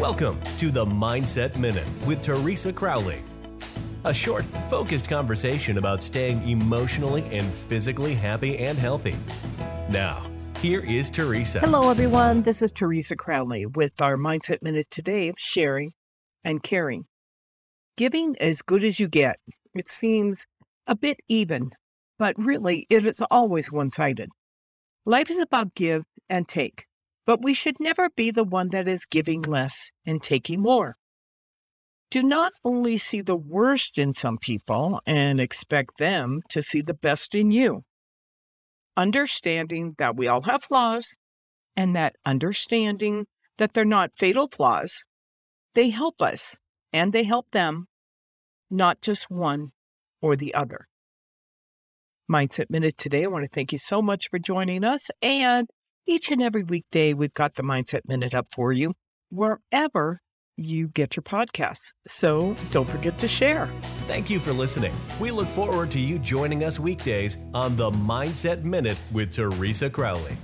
Welcome to the Mindset Minute with Teresa Crowley. A short, focused conversation about staying emotionally and physically happy and healthy. Now, here is Teresa. Hello, everyone. This is Teresa Crowley with our Mindset Minute today of sharing and caring. Giving as good as you get. It seems a bit even, but really it is always one sided. Life is about give and take, but we should never be the one that is giving less and taking more. Do not only see the worst in some people and expect them to see the best in you. Understanding that we all have flaws and that understanding that they're not fatal flaws, they help us and they help them, not just one or the other. Mindset Minute today. I want to thank you so much for joining us. And each and every weekday, we've got the Mindset Minute up for you wherever you get your podcasts. So don't forget to share. Thank you for listening. We look forward to you joining us weekdays on the Mindset Minute with Teresa Crowley.